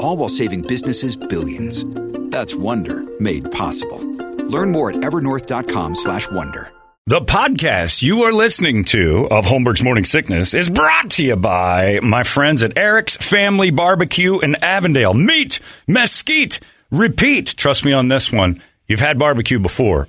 All while saving businesses billions. That's Wonder made possible. Learn more at evernorth.com slash wonder. The podcast you are listening to of Holmberg's Morning Sickness is brought to you by my friends at Eric's Family Barbecue in Avondale. Meat mesquite, repeat. Trust me on this one. You've had barbecue before,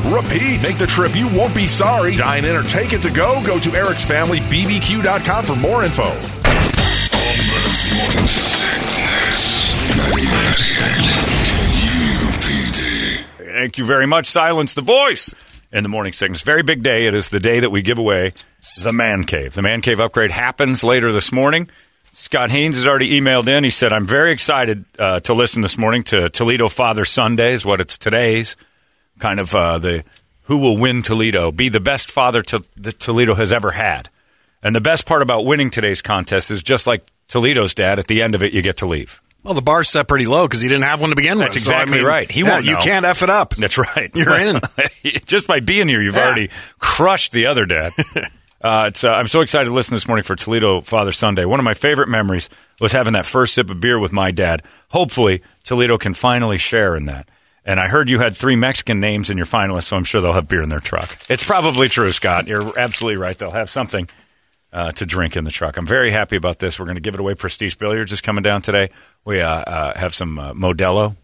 repeat. Make the trip, you won't be sorry. Dine in or take it to go. Go to Eric's Family bbq.com for more info. Thank you very much. Silence the voice in the morning sickness. Very big day. It is the day that we give away the man cave. The man cave upgrade happens later this morning. Scott Haynes has already emailed in. He said, I'm very excited uh, to listen this morning to Toledo Father Sunday, is what it's today's. Kind of uh, the who will win Toledo, be the best father to, that Toledo has ever had. And the best part about winning today's contest is just like Toledo's dad, at the end of it, you get to leave. Well, the bar's set pretty low because he didn't have one to begin with. That's So, I exactly mean, right. He yeah, won't You know. can't f it up. That's right. You're in. Just by being here, you've Yeah. already crushed the other dad. uh, it's, uh, I'm so excited to listen this morning for Toledo Father Sunday. One of my favorite memories was having that first sip of beer with my dad. Hopefully, Toledo can finally share in that. And I heard you had three Mexican names in your finalists, so I'm sure they'll have beer in their truck. It's probably true, Scott. You're absolutely right. They'll have something uh, to drink in the truck. I'm very happy about this. We're going to give it away. Prestige Billiards is coming down today. We uh, uh, have some uh, Modelo.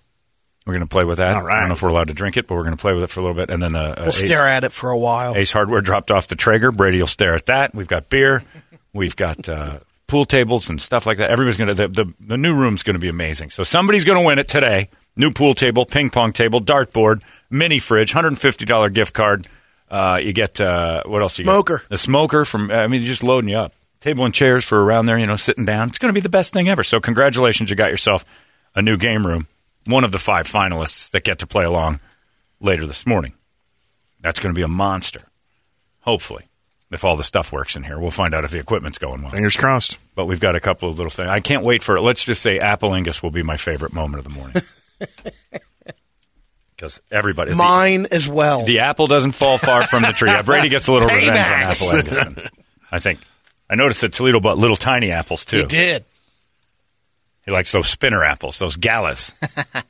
We're going to play with that. All right. I don't know if we're allowed to drink it, but we're going to play with it for a little bit. And then uh, uh, We'll Ace, stare at it for a while. Ace Hardware dropped off the Traeger. Brady will stare at that. We've got beer. We've got uh, pool tables and stuff like that. Everybody's going to the, the the new room's going to be amazing. So somebody's going to win it today. New pool table, ping pong table, dartboard, mini fridge, hundred and fifty dollar gift card. Uh, you get uh, what else? You get? Smoker. The smoker from. I mean, just loading you up. Table and chairs for around there. You know, sitting down. It's going to be the best thing ever. So congratulations, you got yourself a new game room. One of the five finalists that get to play along later this morning. That's going to be a monster. Hopefully, if all the stuff works in here, we'll find out if the equipment's going well. Fingers crossed. But we've got a couple of little things. I can't wait for it. Let's just say Apple Angus will be my favorite moment of the morning. Because everybody. the- Mine as well. The, apple doesn't fall far from the tree. Brady gets a little revenge on Paybacks. Apple Angus. I think. I noticed that Toledo bought little tiny apples, too. he did. He likes those spinner apples, those galas. I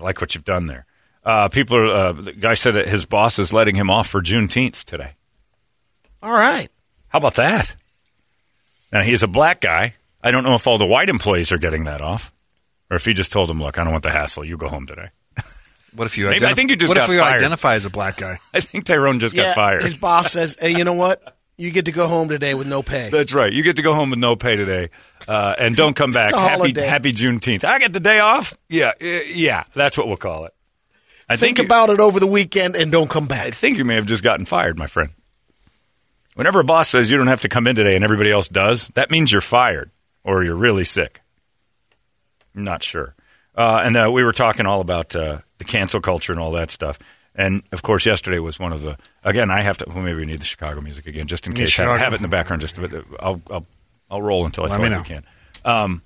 like what you've done there. Uh, people are. Uh, the guy said that his boss is letting him off for Juneteenth today. All right. How about that? Now he's a black guy. I don't know if all the white employees are getting that off, or if he just told him, "Look, I don't want the hassle. You go home today." What if you? Maybe- I think you just What got if you fired. identify as a black guy? I think Tyrone just yeah, got fired. his boss says, "Hey, you know what? You get to go home today with no pay." That's right. You get to go home with no pay today, uh, and don't come back. It's happy, holiday. happy Juneteenth. I get the day off. Yeah, uh, yeah. That's what we'll call it. I Think you- about it over the weekend and don't come back. I think you may have just gotten fired, my friend. Whenever a boss says you don't have to come in today and everybody else does, that means you're fired or you're really sick. I'm not sure. Uh, and uh, we were talking all about uh, the cancel culture and all that stuff. And of course, yesterday was one of the. Again, I have to. Well, maybe we need the Chicago music again, just in case. Chicago. have it in the background, just a bit. I'll I'll, I'll roll until I Let feel like know. we can. Um,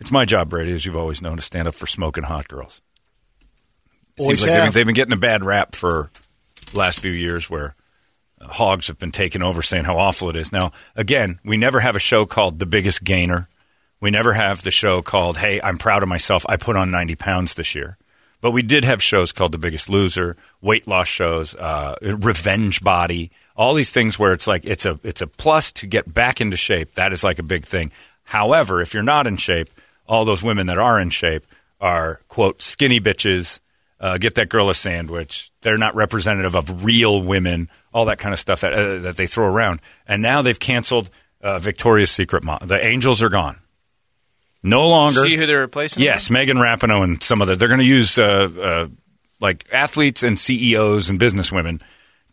it's my job, Brady, as you've always known, to stand up for smoking hot girls. It Always seems like they've, they've been getting a bad rap for last few years where uh, hogs have been taken over saying how awful it is. Now, again, we never have a show called The Biggest Gainer. We never have the show called Hey, I'm proud of myself. I put on 90 pounds this year. But we did have shows called The Biggest Loser, weight loss shows, uh, Revenge Body, all these things where it's like it's a it's a plus to get back into shape. That is like a big thing. However, if you're not in shape, all those women that are in shape are quote skinny bitches. Uh, get that girl a sandwich. They're not representative of real women. All that kind of stuff that uh, that they throw around. And now they've canceled uh, Victoria's Secret. Mo- the Angels are gone. No longer. See who they're replacing? Yes, Megan Rapinoe and some other. They're going to use uh, uh, like athletes and CEOs and businesswomen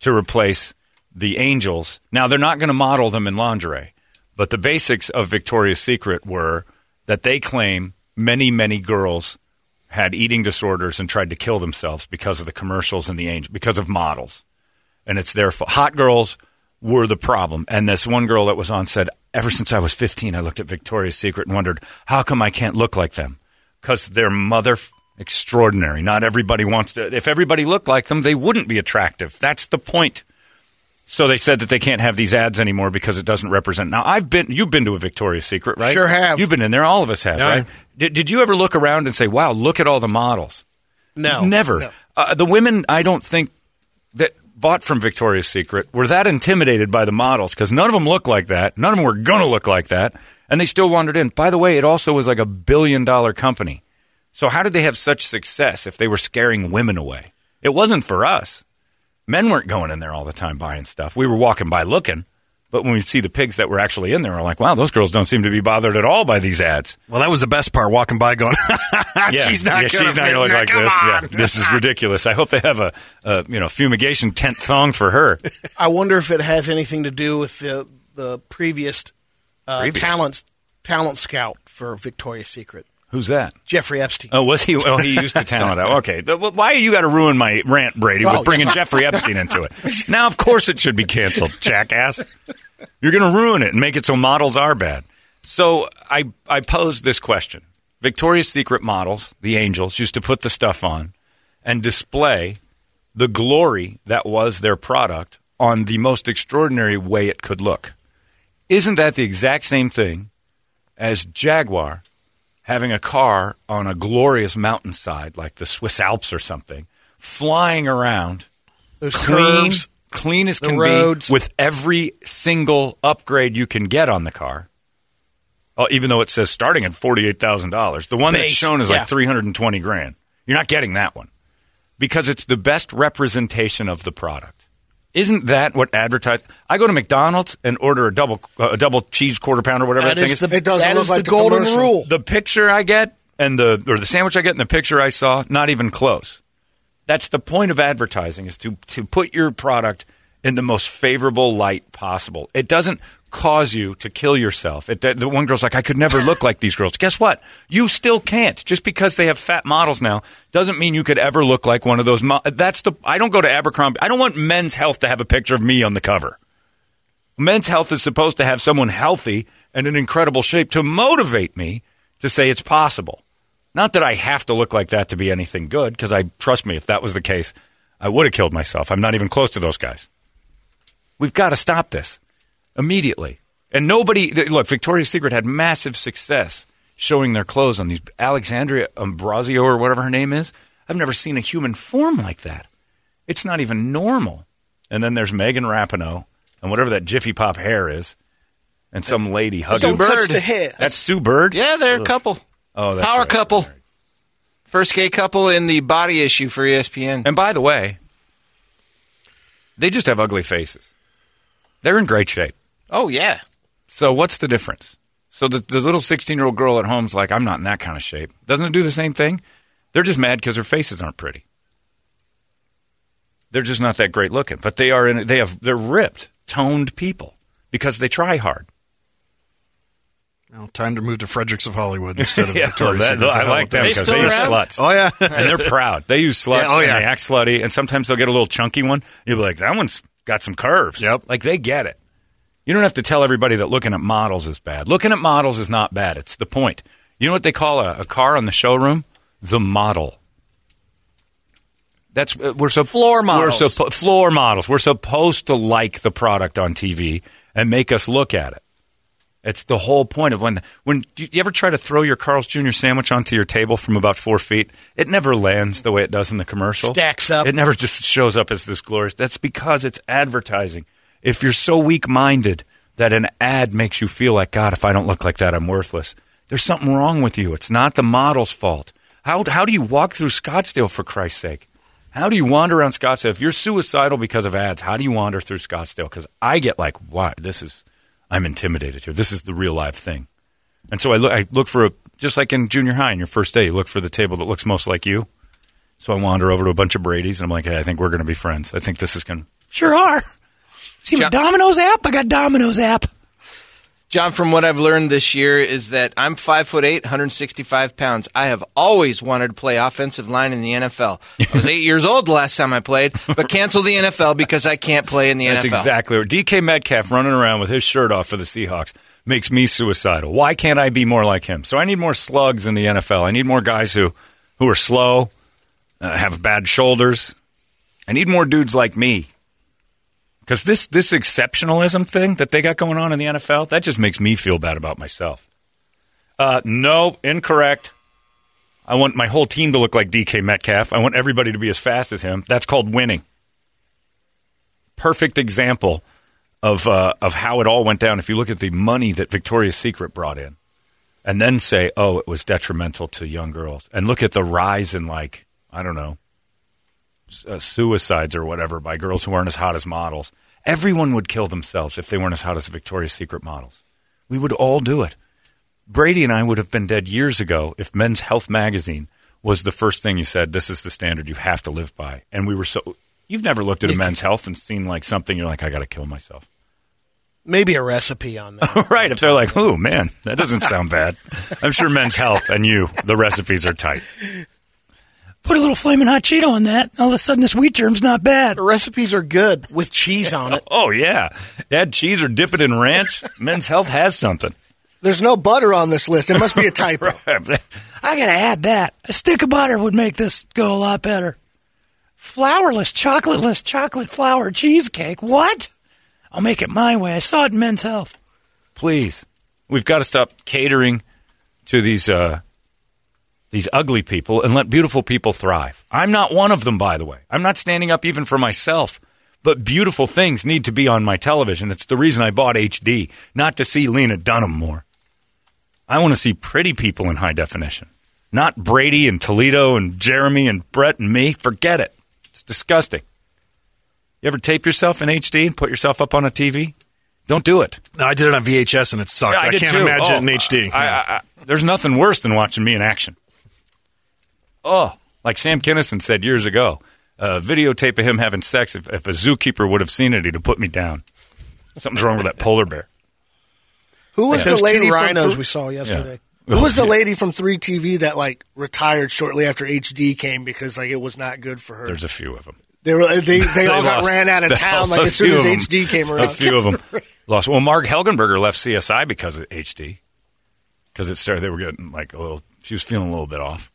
to replace the Angels. Now they're not going to model them in lingerie, but the basics of Victoria's Secret were that they claim many, many girls had eating disorders and tried to kill themselves because of the commercials and the angel because of models, and it's their fault. Hot girls were the problem, and this one girl that was on said, "Ever since I was 15, I looked at Victoria's Secret and wondered how come I can't look like them." Because they're mother extraordinary. Not everybody wants to. If everybody looked like them, they wouldn't be attractive. That's the point. So they said that they can't have these ads anymore because it doesn't represent. Now I've been, you've been to a Victoria's Secret, right? Sure have. You've been in there. All of us have, Yeah. right? Did, did you ever look around and say, "Wow, look at all the models"? No, Never. No. Uh, the women, I don't think that bought from Victoria's Secret were that intimidated by the models because none of them look like that. None of them were going to look like that, and they still wandered in. By the way, it also was like a billion dollar company. So how did they have such success if they were scaring women away? It wasn't for us. Men weren't going in there all the time buying stuff. We were walking by looking. But when we see the pigs that were actually in there, we're like, wow, those girls don't seem to be bothered at all by these ads. Well, that was the best part. Walking by, going, "She's not. yeah, gonna she's not fit going to look like Come this. Yeah, on." this is ridiculous. I hope they have a, a you know fumigation tent thong for her. I wonder if it has anything to do with the the previous, uh, Previous? talent talent scout for Victoria's Secret, Who's that? Jeffrey Epstein. Oh, was he? Oh, he used to talent out. Okay, why you got to ruin my rant, Brady, Oh, with bringing. Jeffrey Epstein into it? Now, of course, it should be canceled, jackass. You're going to ruin it and make it so models are bad. So I I posed this question: Victoria's Secret models, the angels, used to put the stuff on and display the glory that was their product on the most extraordinary way it could look. Isn't that the exact same thing as Jaguar having a car on a glorious mountainside like the Swiss Alps or something, flying around, Those clean, curves. clean as can roads. be, with every single upgrade you can get on the car. Oh, even though it says starting at forty eight thousand dollars, the one that's shown is yeah. like three hundred and twenty grand. You're not getting that one because it's the best representation of the product. Isn't that what advertise? I go to McDonald's and order a double uh, a double cheese quarter pounder, or whatever that, That thing is is. the, It doesn't that look is like the the golden commercial. rule. the picture I get and the or the sandwich I get and the picture I saw, not even close. That's the point of advertising is to to put your product in the most favorable light possible. It doesn't cause you to kill yourself. It, the one girl's like, I could never look like these girls. Guess what? You still can't. Just because they have fat models now doesn't mean you could ever look like one of those. Mo- That's the. I don't go to Abercrombie. I don't want Men's Health to have a picture of me on the cover. Men's Health is supposed to have someone healthy and in incredible shape to motivate me to say it's possible. Not that I have to look like that to be anything good, because I trust me, if that was the case, I would have killed myself. I'm not even close to those guys. We've got to stop this immediately. And nobody look. Victoria's Secret had massive success showing their clothes on these Alexandria Ambrosio or whatever her name is. I've never seen a human form like that. It's not even normal. And then there's Megan Rapinoe and whatever that Jiffy Pop hair is, and some lady hugging. Don't touch the hair. That's Sue Bird. Yeah, they're a couple. Oh, that's Power right. couple. First gay couple in the body issue for ESPN. And by the way, they just have ugly faces. They're in great shape. Oh yeah. So what's the difference? So the, the little 16 year old girl at home's like, I'm not in that kind of shape. Doesn't it do the same thing? They're just mad because their faces aren't pretty. They're just not that great looking, but they are in. They have they're ripped, toned people because they try hard. Now, time to move to Fredericks of Hollywood instead of Yeah, Victoria's that- Secret. I like them They because still they use sluts. Oh yeah, and they're proud. They use sluts Yeah, oh, and yeah. they act slutty, and sometimes they'll get a little chunky one. You'll be like, that one's got some curves. Yep. Like they get it. You don't have to tell everybody that looking at models is bad. Looking at models is not bad. It's the point. You know what they call a, a car on the showroom? The model. That's uh, we're so Floor models. We're suppo- floor models. We're supposed to like the product on TV and make us look at it. It's the whole point of when when do you ever try to throw your Carl's Jr. sandwich onto your table from about four feet? It never lands the way it does in the commercial. Stacks up. It never just shows up as this glorious. That's because it's advertising. If you're so weak minded that an ad makes you feel like God, if I don't look like that, I'm worthless. There's something wrong with you. It's not the model's fault. How how do you walk through Scottsdale for Christ's sake? How do you wander around Scottsdale? If you're suicidal because of ads, how do you wander through Scottsdale? Because I get like, wow, this is, I'm intimidated here. This is the real live thing. And so I look, I look for a, just like in junior high, in your first day, you look for the table that looks most like you. So I wander over to a bunch of Brady's and I'm like, hey, I think we're going to be friends. I think this is going to, Sure are. See my John- Domino's app? I got Domino's app. John, from what I've learned this year is that I'm five foot eight, 165 pounds. I have always wanted to play offensive line in the NFL. I was eight years old the last time I played, but cancel the NFL because I can't play in the NFL. That's NFL. exactly right. DK Metcalf running around with his shirt off for the Seahawks makes me suicidal. Why can't I be more like him? So I need more slugs in the NFL. I need more guys who, who are slow, uh, have bad shoulders. I need more dudes like me. Because this, this exceptionalism thing that they got going on in the NFL, that just makes me feel bad about myself. Uh, no, incorrect. I want my whole team to look like DK Metcalf. I want everybody to be as fast as him. That's called winning perfect example of uh, of how it all went down. If you look at the money that Victoria's Secret brought in, and then say, "Oh, it was detrimental to young girls," and look at the rise in like I don't know uh, suicides or whatever by girls who aren't as hot as models. Everyone would kill themselves if they weren't as hot as Victoria's Secret models. We would all do it. Brady and I would have been dead years ago if Men's Health magazine was the first thing you said. This is the standard you have to live by, and we were so. You've never looked at a Men's Health and seen like something you're like, I got to kill myself. Maybe a recipe on that. right. If they're like, oh, man, that doesn't sound bad. I'm sure Men's Health and you, the recipes are tight. Put a little flaming hot Cheeto on that. All of a sudden, this wheat germ's not bad. the recipes are good with cheese on it. Oh, yeah. Add cheese or dip it in ranch. Men's Health has something. There's no butter on this list. It must be a typo. I gotta add that. A stick of butter would make this go a lot better. Flourless, chocolateless, chocolate flour cheesecake. What? I'll make it my way. I saw it in Men's Health. Please. We've got to stop catering to these uh, these ugly people and let beautiful people thrive. I'm not one of them, by the way. I'm not standing up even for myself. But beautiful things need to be on my television. It's the reason I bought HD, not to see Lena Dunham more. I want to see pretty people in high definition, not Brady and Toledo and Jeremy and Brett and me. Forget it. It's disgusting. You ever tape yourself in HD and put yourself up on a TV? Don't do it. No, I did it on VHS and it sucked. Yeah, I, did can't too. imagine Oh, it in oh, HD. I, I, I, there's nothing worse than watching me in action. Oh, like Sam Kinison said years ago, a videotape of him having sex. If, if a zookeeper would have seen it, he'd have put me down. Something's wrong with that polar bear. Who was Those the lady two from rhinos Th- we saw yesterday. Who was the oh, lady from 3TV that like retired shortly after HD came because like it was not good for her? There's a few of them. they were they, they, all got ran out of town like as soon as. HD came around. A few of them lost. Well, Marg Helgenberger left CSI because of HD. Because it started, they were getting like a little. She was feeling a little bit off.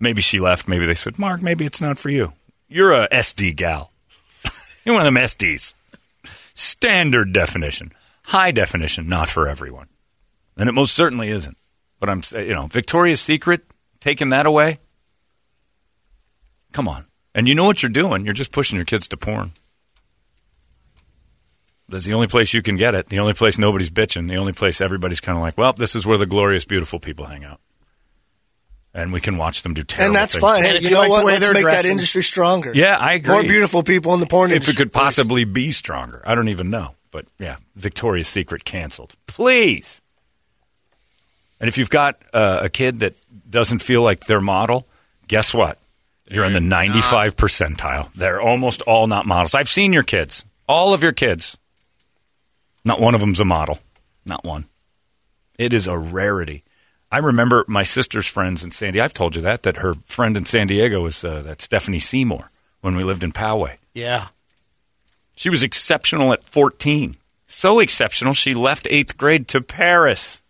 Maybe she left. Maybe they said, "Marg, maybe it's not for you. You're a SD gal. You're one of them SDs. Standard definition, high definition, not for everyone, and it most certainly isn't. But I'm, you know, Victoria's Secret taking that away. Come on, and you know what you're doing? You're just pushing your kids to porn. That's the only place you can get it. The only place nobody's bitching. The only place everybody's kind of like, well, this is where the glorious, beautiful people hang out, and we can watch them do terrible and that's things. fine. And Hey, if you you know like the what? way Let's they're make that industry stronger. Yeah, I agree. More beautiful people in the porn If industry. it could possibly be stronger, I don't even know. But yeah, Victoria's Secret canceled. Please. And if you've got uh, a kid that doesn't feel like their model, guess what? You're in the 95 percentile. They're almost all not models. I've seen your kids, all of your kids. Not one of them's a model. Not one. It is a rarity. I remember my sister's friends in San Diego. I've told you that, that her friend in San Diego was uh, that Stephanie Seymour when we lived in Poway. Yeah. She was exceptional at 14. So exceptional, she left eighth grade to Paris.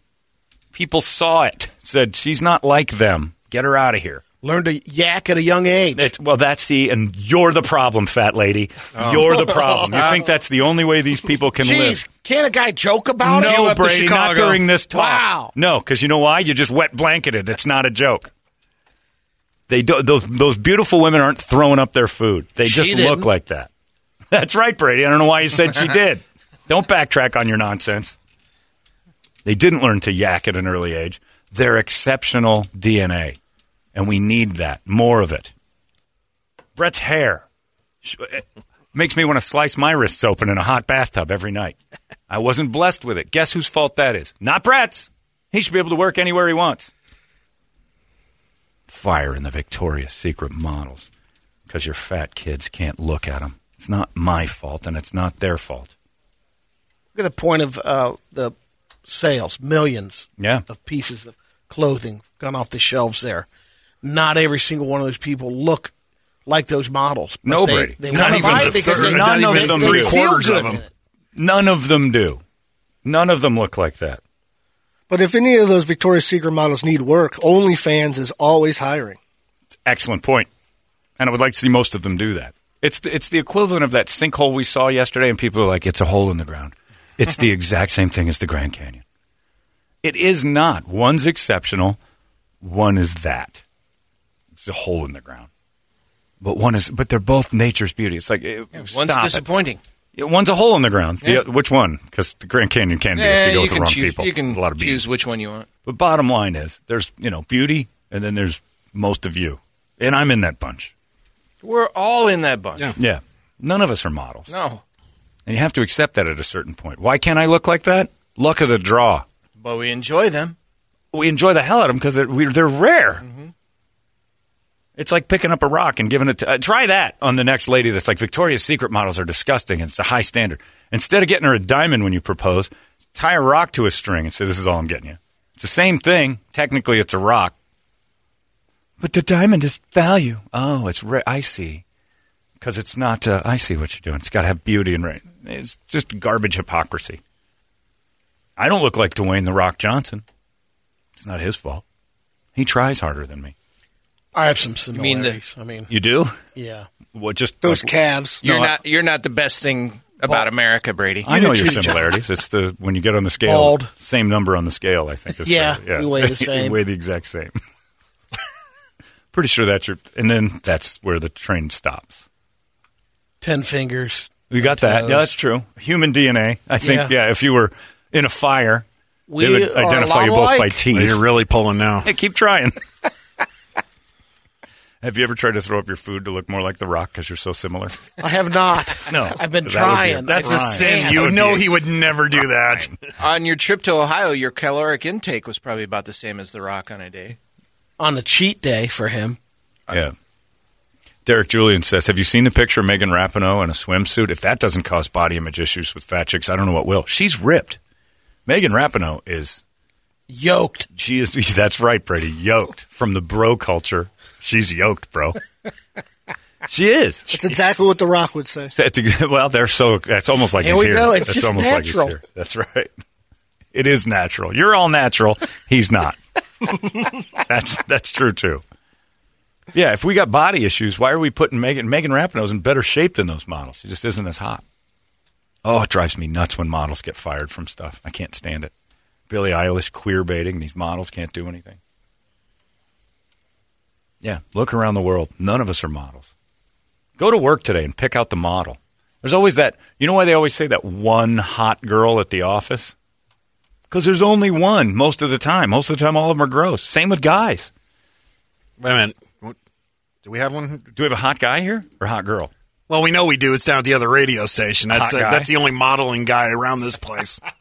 People saw it, said, she's not like them. Get her out of here. Learn to yak at a young age. It's, well, that's the, and you're the problem, fat lady. Oh. You're the problem. You think that's the only way these people can live? Can't a guy joke about it? No, Brady, not during this talk. Wow. No, because you know why? You're just wet blanketed. It's not a joke. They do, those those beautiful women aren't throwing up their food. They She just didn't. look like that. That's right, Brady. I don't know why you said she did. Don't backtrack on your nonsense. They didn't learn to yak at an early age. They're exceptional DNA, and we need that more of it. Brett's hair it makes me want to slice my wrists open in a hot bathtub every night. I wasn't blessed with it. Guess whose fault that is? Not Brett's. He should be able to work anywhere he wants. Fire in the Victoria's Secret models because your fat kids can't look at them. It's not my fault, and it's not their fault. Look at the point of uh, the sales, millions Yeah. of pieces of clothing gone off the shelves there. Not every single one of those people look like those models. but No, they, They Not even buy the because third- they, none they, of them three quarters of them. None of them do. None of them look like that. But if any of those Victoria's Secret models need work, OnlyFans is always hiring. Excellent point. And I would like to see most of them do that. It's the, it's the equivalent of that sinkhole we saw yesterday, and people are like, it's a hole in the ground. It's the exact same thing as the Grand Canyon. It is not. One's exceptional, one is that. It's a hole in the ground. But one is, but they're both nature's beauty. It's like, eh, One's stop it. disappointing. One's a hole in the ground. The oth- which one? Because the Grand Canyon can be if you go you with the can wrong choose. people. You can a lot of beauty. choose which one you want. But bottom line is, there's you know beauty, and then there's most of you, and I'm in that bunch. We're all in that bunch. Yeah. Yeah, none of us are models, No, and you have to accept that at a certain point. Why can't I look like that? Luck of the draw. but we enjoy them. We enjoy the hell out of them because they're, they're rare. Mm-hmm. It's like picking up a rock and giving it to. Uh, try that on the next lady that's like Victoria's Secret models are disgusting it's a high standard. Instead of getting her a diamond when you propose, tie a rock to a string and say, "This is all I'm getting you." It's the same thing. Technically, it's a rock, but the diamond is value. Oh, it's. I see. Because it's not. Uh, I see what you're doing. It's got to have beauty and right. It's just garbage hypocrisy. I don't look like Dwayne the Rock Johnson. It's not his fault. He tries harder than me. I have some mean the- similarities. I mean, You do? yeah. What? Just Those like- calves. You're No, I- not. You're not the best thing about America, Brady. I know your similarities. It's the when you get on the scale, Bald. same number on the scale. I think. Is uh, Yeah, the- we weigh the same. we weigh the exact same. Pretty sure that's your, and then that's where the train stops. Ten fingers. You got that? Yeah, that's true. Human DNA. I think. Yeah. Yeah. if you were in a fire, We they would identify you both by alike. teeth. Well, you're really pulling now. Hey, keep trying. Have you ever tried to throw up your food to look more like The Rock because you're so similar? I have not. No. I've been That would be a- trying. That's a sin. You would know he would never do that. On your trip to Ohio, your caloric intake was probably about the same as the Rock on a day. on a cheat day for him. Yeah. Derek Julian says, "Have you seen the picture of Megan Rapinoe in a swimsuit? If that doesn't cause body image issues with fat chicks, I don't know what will. She's ripped. Megan Rapinoe is Yoked. she is. That's right, Brady. Yoked from the bro culture. She's yoked, bro. she is. That's exactly what The Rock would say. That's a- well, they're so. That's almost like Here he's we here. go. It's That's just almost natural. like he's here. That's right. It is natural. You're all natural. He's not. that's that's true too. Yeah, if we got body issues, why are we putting Megan Megan Rapinoe's in better shape than those models? She just isn't as hot. Oh, it drives me nuts when models get fired from stuff. I can't stand it. Billie Eilish queer baiting. These models can't do anything. Yeah, look around the world. None of us are models. Go to work today and pick out the model. There's always that. You know why they always say that one hot girl at the office? Because there's only one most of the time. Most of the time, all of them are gross. Same with guys. Wait a minute. Do we have one? Do we have a hot guy here or hot girl? Well, we know we do. It's down at the other radio station. That's that's the only modeling guy around this place.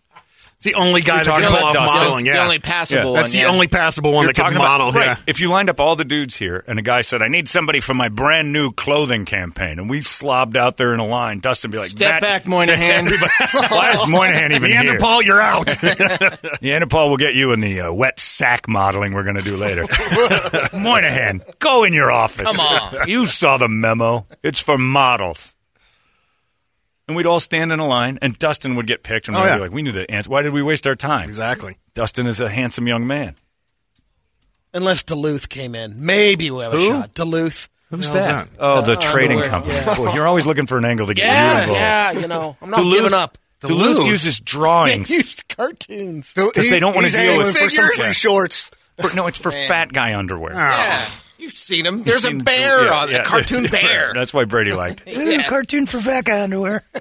It's the only guy that can pull off Dustin? modeling. the only passable Yeah. that's one. the yeah. only passable one You're that can about- model. right. Yeah, If you lined up all the dudes here and a guy said, I need somebody for my brand new clothing campaign, and we slobbed out there in a line, Dustin be like, Step "That- back, Moynihan." Why is Moynihan even here? Neanderthal, you're out. Neanderthal will get you in the uh, wet sack modeling we're going to do later. Moynihan, go in your office. Come on. You saw the memo. It's for models. And we'd all stand in a line, and Dustin would get picked, and Oh, we'd yeah. be like, we knew the answer. Why did we waste our time? exactly. Dustin is a handsome young man. Unless Duluth came in, maybe we have a shot. Duluth. Who's that? that? Oh, the Uh, trading underwear, company. yeah. Boy, you're always looking for an angle to get you Yeah, involved. yeah. You know, I'm not Duluth, giving up. Duluth, Duluth. uses They drawings. use cartoons. Because they don't wanna He's deal angling with for some shorts. For- no, it's for fat guy underwear. Yeah, you've seen him. There's a You've bear yeah, on yeah. a cartoon bear. That's why Brady liked it. Ooh, cartoon for fat guy underwear.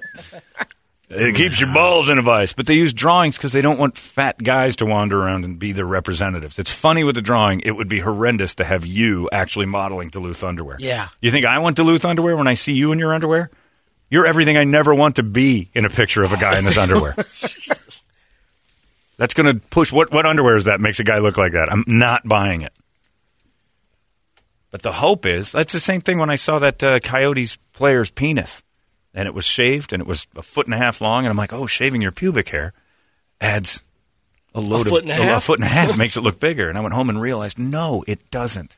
It keeps your balls in a vice. But they use drawings because they don't want fat guys to wander around and be their representatives. It's funny with the drawing. It would be horrendous to have you actually modeling Duluth underwear. Yeah. You think I want Duluth underwear when I see you in your underwear? You're everything I never want to be in a picture of a guy in his underwear. That's going to push. What, what underwear is that makes a guy look like that? I'm not buying it. But the hope is that's the same thing when I saw that uh, Coyotes player's penis, and it was shaved and it was a foot and a half long, and I'm like, oh, shaving your pubic hair adds a load foot of and a half? a foot and a half makes it look bigger. And I went home and realized, no, it doesn't.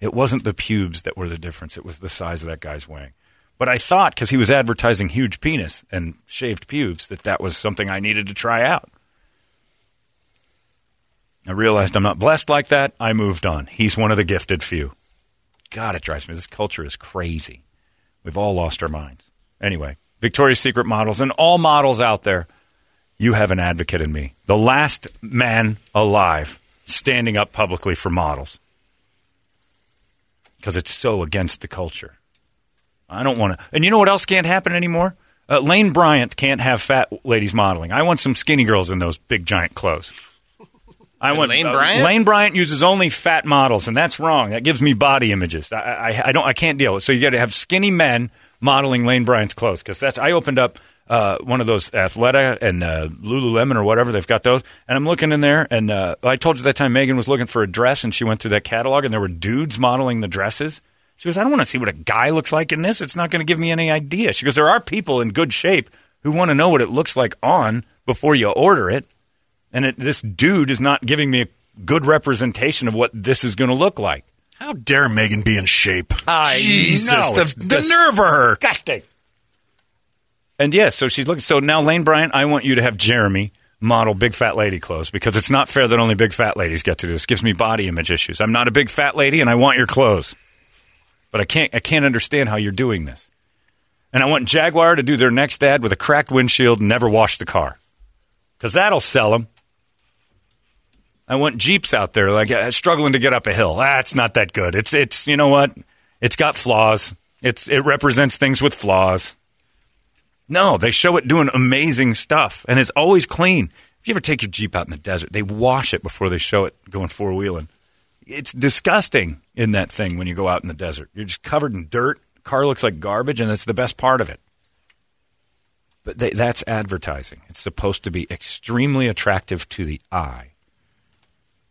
It wasn't the pubes that were the difference; it was the size of that guy's wang. But I thought because he was advertising huge penis and shaved pubes that that was something I needed to try out. I realized I'm not blessed like that. I moved on. He's one of the gifted few. God, it drives me. This culture is crazy. We've all lost our minds. Anyway, Victoria's Secret models and all models out there, you have an advocate in me. The last man alive standing up publicly for models. Because it's so against the culture. I don't want to. And you know what else can't happen anymore? Uh, Lane Bryant can't have fat ladies modeling. I want some skinny girls in those big giant clothes. I And want Lane uh, Bryant? Lane Bryant uses only fat models, and that's wrong. That gives me body images. I, I, I don't. I can't deal with. it. So you got to have skinny men modeling Lane Bryant's clothes because that's. I opened up uh, one of those Athleta and uh, Lululemon or whatever they've got those, and I'm looking in there, and uh, I told you that time Megan was looking for a dress, and she went through that catalog, and there were dudes modeling the dresses. She goes, I don't want to see what a guy looks like in this. It's not going to give me any idea. She goes, there are people in good shape who want to know what it looks like on before you order it. And it, this dude is not giving me a good representation of what this is going to look like. How dare Megan be in shape? I Jesus, know, the, the nerve of her. Disgusting. And yes, so she's looking. So now, Lane Bryant, I want you to have Jeremy model big fat lady clothes because it's not fair that only big fat ladies get to do this. It Gives me body image issues. I'm not a big fat lady, and I want your clothes, but I can't. I can't understand how you're doing this. And I want Jaguar to do their next ad with a cracked windshield and never wash the car because that'll sell them. I want Jeeps out there like uh, struggling to get up a hill. That's not that good. It's it's you know what? It's got flaws. It's it represents things with flaws. No, they show it doing amazing stuff, and it's always clean. If you ever take your Jeep out in the desert, they wash it before they show it going four wheeling. It's disgusting in that thing when you go out in the desert. You're just covered in dirt. Car looks like garbage, and that's the best part of it. But they, that's advertising. It's supposed to be extremely attractive to the eye,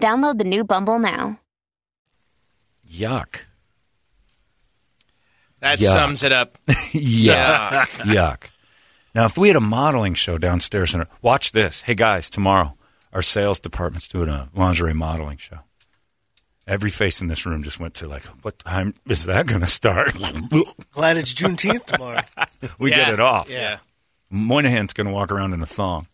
Download the new Bumble now. Yuck. That Yuck. sums it up. Yuck. Yuck. Now, if we had a modeling show downstairs, and watch this. Hey, guys, tomorrow our sales department's doing a lingerie modeling show. Every face in this room just went to like, what time is that going to start? Glad it's Juneteenth tomorrow. we get it off. Yeah. Moynihan's going to walk around in a thong.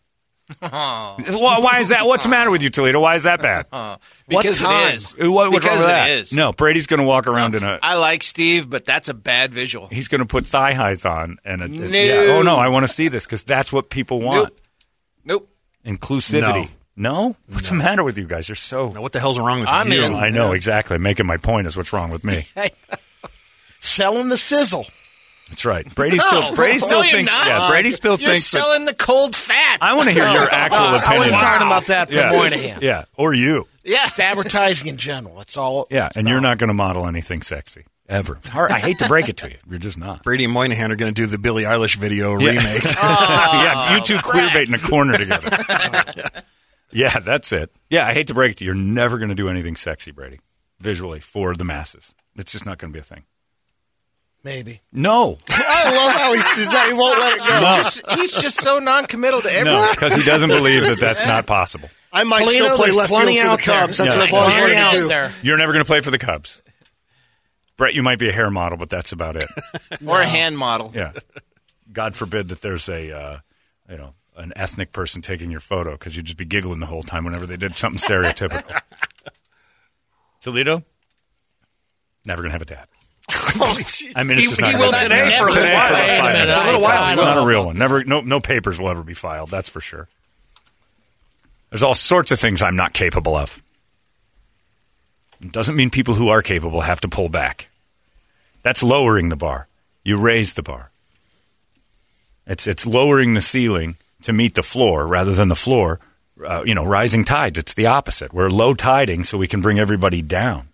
Why, why is that? What's the matter with you, Toledo? Why is that bad? Because time? it is. What- what's wrong because with that? it is. No, Brady's going to walk around in a. I like Steve, but that's a bad visual. He's going to put thigh highs on and a. No. yeah. Oh no, I want to see this because that's what people want. Nope. Nope. Inclusivity. No. What's the matter with you guys? You're so. Now, what the hell's wrong with I'm you? in. I know exactly. Making my point is what's wrong with me. Selling the sizzle. That's right. Brady still. Oh, Brady still no, thinks. not. Yeah. Brady still You're thinks. that- selling the cold fat. I want to hear your actual I opinion. wasn't talking about that for yeah. Moynihan. Yeah. Or you. yeah. Just advertising in general. That's all. Yeah. And you're not going to model anything sexy ever. Hard- I hate to break it to you. You're just not. Brady and Moynihan are going to do the Billie Eilish video remake. yeah, oh, you two queer bait in a corner together. yeah, that's it. Yeah, I hate to break it to you. You're never going to do anything sexy, Brady. visually for the masses. It's just not going to be a thing. Maybe. No, I love how he's, he's not, he won't let it go. No. Just- he's just so non-committal to everything. no, because he doesn't believe that that's not possible. I might Polino, still play left field plenty for the out there. Cubs. That's Yeah. what I've always wanted out to do. there. You're never going to play for the Cubs. Brett, you might be a hair model, but that's about it. Or a hand model. Yeah. God forbid that there's a, uh, you know, an ethnic person taking your photo because you'd just be giggling the whole time whenever they did something stereotypical. Toledo, never gonna have a dad. I mean, it's He- he not will today for a Today little while. for a five minute, a little while. It's not a real one. Never, no, no papers will ever be filed. That's for sure. There's all sorts of things I'm not capable of. It doesn't mean people who are capable have to pull back. That's lowering the bar. You raise the bar. It's it's lowering the ceiling to meet the floor rather than the floor. Uh, you know, rising tides. It's the opposite. We're low tiding so we can bring everybody down.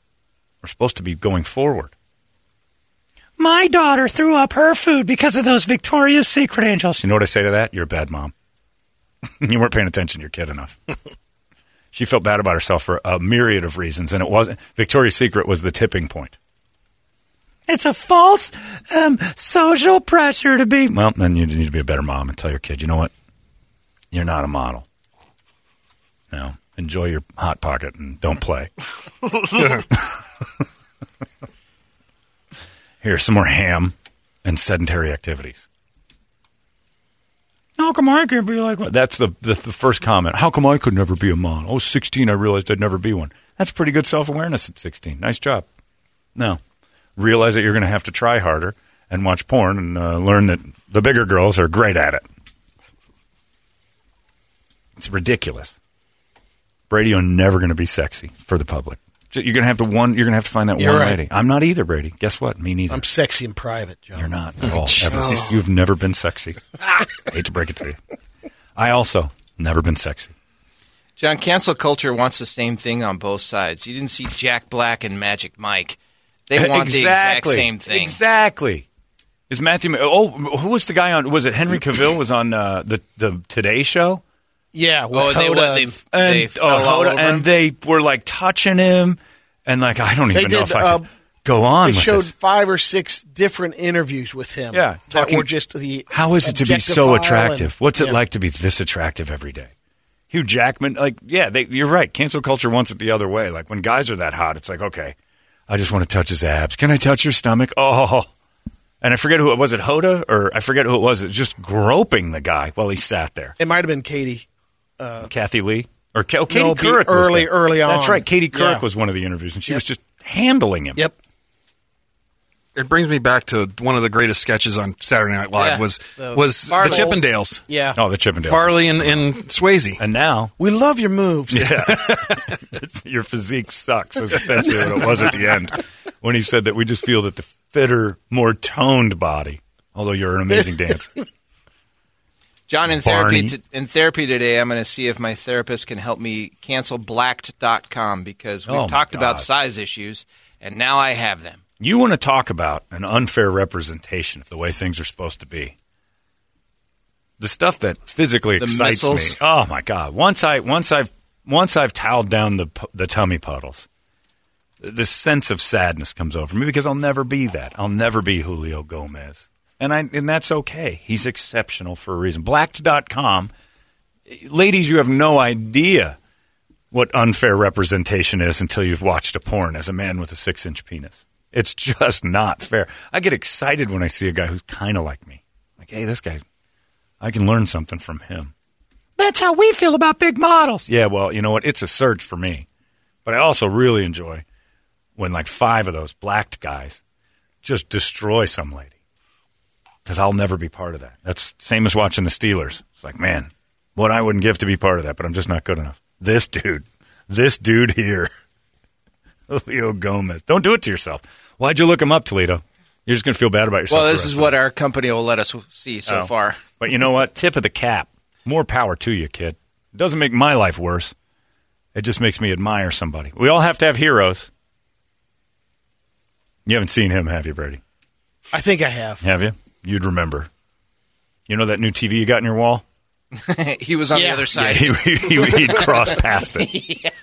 We're supposed to be going forward. My daughter threw up her food because of those Victoria's Secret angels. You know what I say to that? You're a bad mom. you weren't paying attention to your kid enough. she felt bad about herself for a myriad of reasons, and it wasn't. Victoria's Secret was the tipping point. It's a false um, social pressure to be. Well, then you need to be a better mom and tell your kid, you know what? You're not a model. No, enjoy your hot pocket and don't play. Here's some more ham and sedentary activities. How come I can't be like Well, That's the, the the first comment. How come I could never be a model? Oh, 16, I realized I'd never be one. That's pretty good self awareness at 16. Nice job. No, realize that you're going to have to try harder and watch porn and uh, learn that the bigger girls are great at it. It's ridiculous. You're never going to be sexy for the public. You're going to have to one. You're going to have to find that You're one right. lady. I'm not either, Brady. Guess what? Me neither. I'm sexy in private, John. You're not at all. Ever. You've never been sexy. Hate to break it to you. I also never been sexy. John, cancel culture wants the same thing on both sides. You didn't see Jack Black and Magic Mike. They want exactly. the exact same thing. Exactly. Is Matthew? Oh, who was the guy on? Was it Henry Cavill? Was on uh, the the Today Show? Yeah. with Oh, they, Hoda what, they, and- they fell oh, all Hoda- over and him? they were like touching him, and like I don't They even know if I uh, could go on. They with showed this. five or six different interviews with him. Yeah, that talking- were just the. How is it to be so attractive? and- What's it yeah. like to be this attractive every day? Hugh Jackman, like, yeah, they, you're right. Cancel culture wants it the other way. Like when guys are that hot, it's like, okay, I just want to touch his abs. Can I touch your stomach? Oh, and I forget who it was. It Hoda or I forget who it was. It was just groping the guy while he sat there. It might have been Katie. Uh, Kathie Lee or oh, Katie No, be Couric. was early- on. That's right. Katie Couric Yeah. was one of the interviews, and she Yep. was just handling him. Yep. It brings me back to one of the greatest sketches on Saturday Night Live Yeah. was The was Farley. the Chippendales. Yeah. Oh, the Chippendales. Farley and, and Swayze. And now We love your moves. Yeah. your physique sucks. Is essentially what it was at the end when he said that we just feel that the fitter, more toned body. Although you're an amazing dancer. John, in Barney. therapy, in therapy today, I'm going to see if my therapist can help me cancel blacked.com because we've Oh, talked about size issues, and now I have them. You want to talk about an unfair representation of the way things are supposed to be. The stuff that physically The excites missiles. me. Oh my god! Once I once I've once I've toweled down the the tummy puddles, this sense of sadness comes over me because I'll never be that. I'll never be Julio Gomez, and I and that's okay. He's exceptional for a reason. Blacked.com, ladies, you have no idea what unfair representation is until you've watched a porn as a man with a six inch penis. It's just not fair. I get excited when I see a guy who's kind of like me. Like, hey, this guy, I can learn something from him. That's how we feel about big models. Yeah, well, you know what? It's a surge for me. But I also really enjoy when like five of those blacked guys just destroy some lady. Because I'll never be part of that. That's same as watching the Steelers. It's like, man, what I wouldn't give to be part of that, but I'm just not good enough. This dude, this dude here, Julio Gomez. Don't do it to yourself. Why'd you look him up, Toledo? You're just going to feel bad about yourself. Well, this is what our company will let us see so Oh. far. But you know what? Tip of the cap. More power to you, kid. It doesn't make my life worse. It just makes me admire somebody. We all have to have heroes. You haven't seen him, have you, Brady? I think I have. Have you? You'd remember. You know that new TV you got in your wall? he was on the Yeah. other Yeah, side. he, he, he'd cross past it.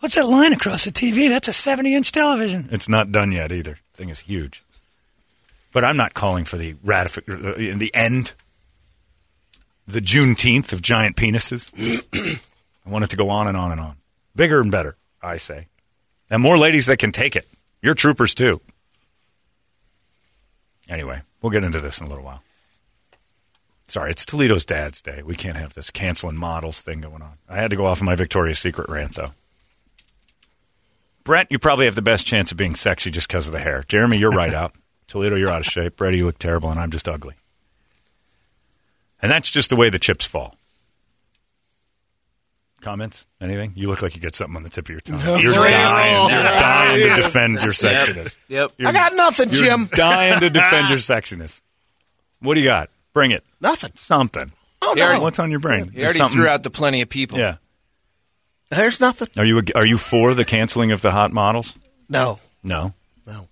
What's that line across the TV? That's a 70 inch television. It's not done yet either. Thing is huge. But I'm not calling for the ratific uh, in the end. The Juneteenth of giant penises. I want it to go on and on and on. Bigger and better, I say. And more ladies that can take it. You're troopers too. Anyway, we'll get into this in a little while. Sorry, it's Toledo's Dad's Day. We can't have this canceling models thing going on. I had to go off on my Victoria's Secret rant, though. Brent, you probably have the best chance of being sexy just because of the hair. Jeremy, you're right out. Toledo, you're out of shape. Brady, you look terrible, and I'm just ugly. And that's just the way the chips fall. Comments? Anything? You look like you get something on the tip of your tongue. No. You're No. dying. You're dying to defend your sexiness. Yep. You're- I got nothing, you're Jim. dying to defend your sexiness. What do you got? Bring it. Nothing. Something. Oh He already- no, What's on your brain? You already Something- threw out the plenty of people. Yeah. there's nothing. Are you are you for the canceling of the hot models? No, No. no.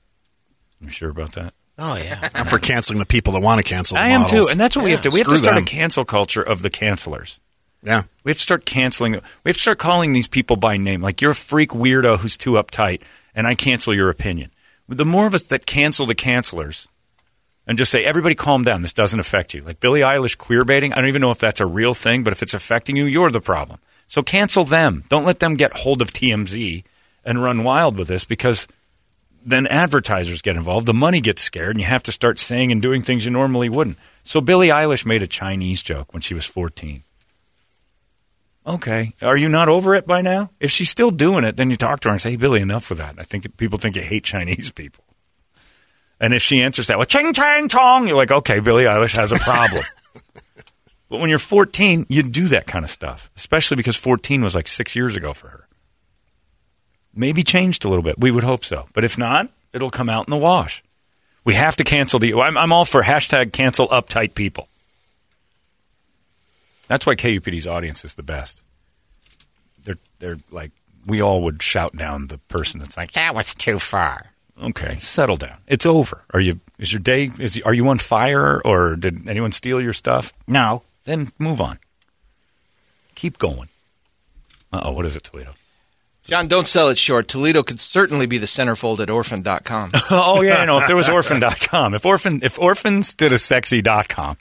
You sure about that? Oh yeah. I'm for canceling the people that want to cancel. The I am models. too, and that's what we have to. We have to start them. a cancel culture of the cancelers. Yeah. We have to start canceling. We have to start calling these people by name. Like you're a freak weirdo who's too uptight, and I cancel your opinion. The more of us that cancel the cancelers, and just say everybody calm down. This doesn't affect you. Like Billie Eilish queer baiting. I don't even know if that's a real thing, but if it's affecting you, you're the problem. So cancel them. Don't let them get hold of TMZ and run wild with this because then advertisers get involved. The money gets scared, and you have to start saying and doing things you normally wouldn't. So Billie Eilish made a Chinese joke when she was 14. Okay. Are you not over it by now? If she's still doing it, then you talk to her and say, hey, Billie, enough with that. I think people think you hate Chinese people. And if she answers that with ching, chang, chong, you're like, okay, Billie Eilish has a problem. but when you're 14, you do that kind of stuff, especially because 14 was like six years ago for her. Maybe changed a little bit. We would hope so. But if not, it'll come out in the wash. We have to cancel the. I'm, I'm all for hashtag cancel uptight people. That's why KUPD's audience is the best. They're they're like we all would shout down the person that's like that was too far. Okay, settle down. It's over. Are you? Is your day? Is are you on fire or did anyone steal your stuff? No. Then move on. Keep going. Uh oh, what is it, Toledo? John, don't sell it short. Toledo could certainly be the centerfold at orphan.com. oh yeah, I know. If there was orphan.com, if orphan if orphans did a sexy.com,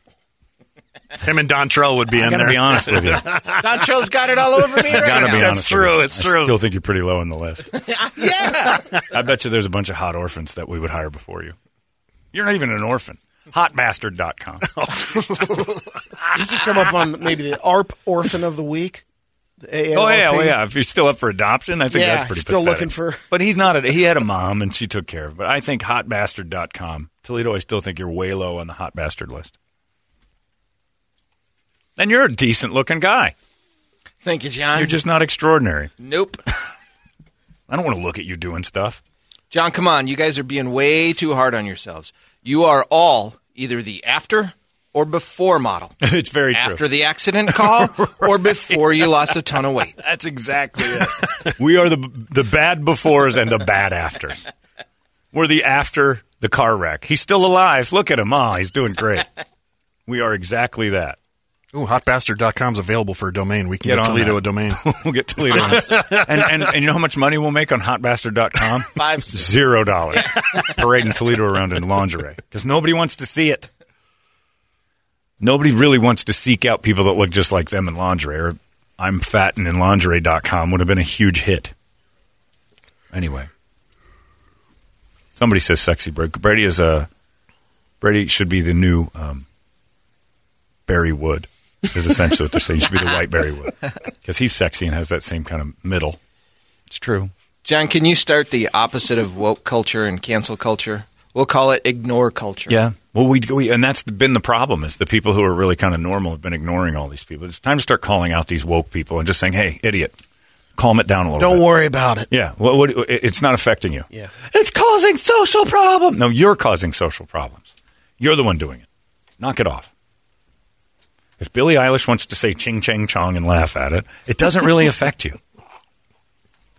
Him and Don Trell would be I in gotta there. be honest with you. Don Trell's got it all over me right gotta now. be That's honest. true, with it's I true. still think you're pretty low on the list. yeah. I bet you there's a bunch of hot orphans that we would hire before you. You're not even an orphan. Hotbastard.com. Oh. You could come up on maybe the ARP Orphan of the Week. The Oh yeah, well, yeah. If you're still up for adoption, I think Yeah, that's pretty. still pathetic. looking for- But he's not. A, he had a mom, and she took care of. it. But I think hotbastard.com. Toledo, I still think you're way low on the hot bastard list. And you're a decent looking guy. Thank you, John. You're just not extraordinary. Nope. I don't want to look at you doing stuff. John, come on. You guys are being way too hard on yourselves. You are all either the after or before model. it's very true. After the accident call or before you lost a ton of weight. That's exactly it. we are the the bad befores and the bad afters. We're the after the car wreck. He's still alive. Look at him. Oh, he's doing great. We are exactly that. Ooh, hotbastard.com's available for a domain. We can Get get, Toledo that. a domain. we'll get Toledo. and, and, and you know how much money we'll make on hotbastard.com? Five. Zero dollars. Parading Toledo around in lingerie. Because nobody wants to see it. Nobody really wants to seek out people that look just like them in lingerie. Or I'm fat and in lingerie.com would have been a huge hit. Anyway. Somebody says sexy Brady. Brady is a Brady should be the new um, Barry Wood. Is essentially what they're saying. You should be the white Barry Wood because he's sexy and has that same kind of middle. It's true. John, can you start the opposite of woke culture and cancel culture? We'll call it ignore culture. Yeah. Well, we, we and that's been the problem is the people who are really kind of normal have been ignoring all these people. It's time to start calling out these woke people and just saying, "Hey, idiot, calm it down a little Don't bit." worry about it. Yeah. What, what, it's not affecting you. Yeah. It's causing social problems. No, you're causing social problems. You're the one doing it. Knock it off. If Billie Eilish wants to say ching chang chong and laugh at it, it doesn't really affect you.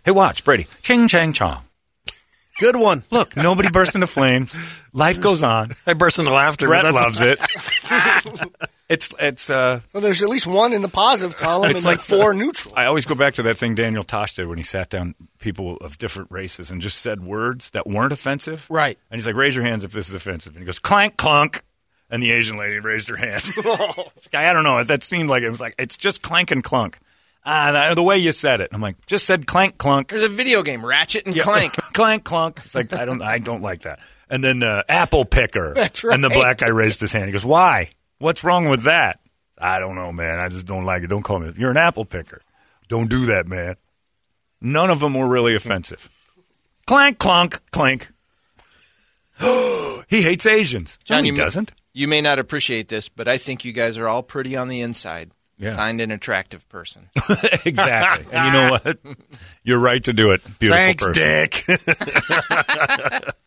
Hey, watch, Brady. Ching chang chong. Good one. Look, nobody bursts into flames. Life goes on. I burst into laughter. Brett but that's- loves it. It's it's uh So there's at least one in the positive column It's and like like four neutral. I always go back to that thing Daniel Tosh did when he sat down people of different races and just said words that weren't offensive. Right. And he's like, raise your hands if this is offensive. And he goes, clank, clunk. And the Asian lady raised her hand. I don't know. That seemed like it was like, it's just clank and clunk. Ah, the- the way you said it. I'm like, just said clank, clunk. There's a video game, Ratchet and Yeah. Clank. clank, clunk. It's like, I don't, I don't like that. And then uh, apple picker. That's And the black guy raised his hand. He goes, why? What's wrong with that? I don't know, man. I just don't like it. Don't call me. You're an apple picker. Don't do that, man. None of them were really offensive. Clank, clunk, clink. he hates Asians. John, no, he doesn't. You may not appreciate this, but I think you guys are all pretty on the inside. Yeah. Find an attractive person. exactly. and you know what? You're right to do it. Beautiful Thanks, person. Dick.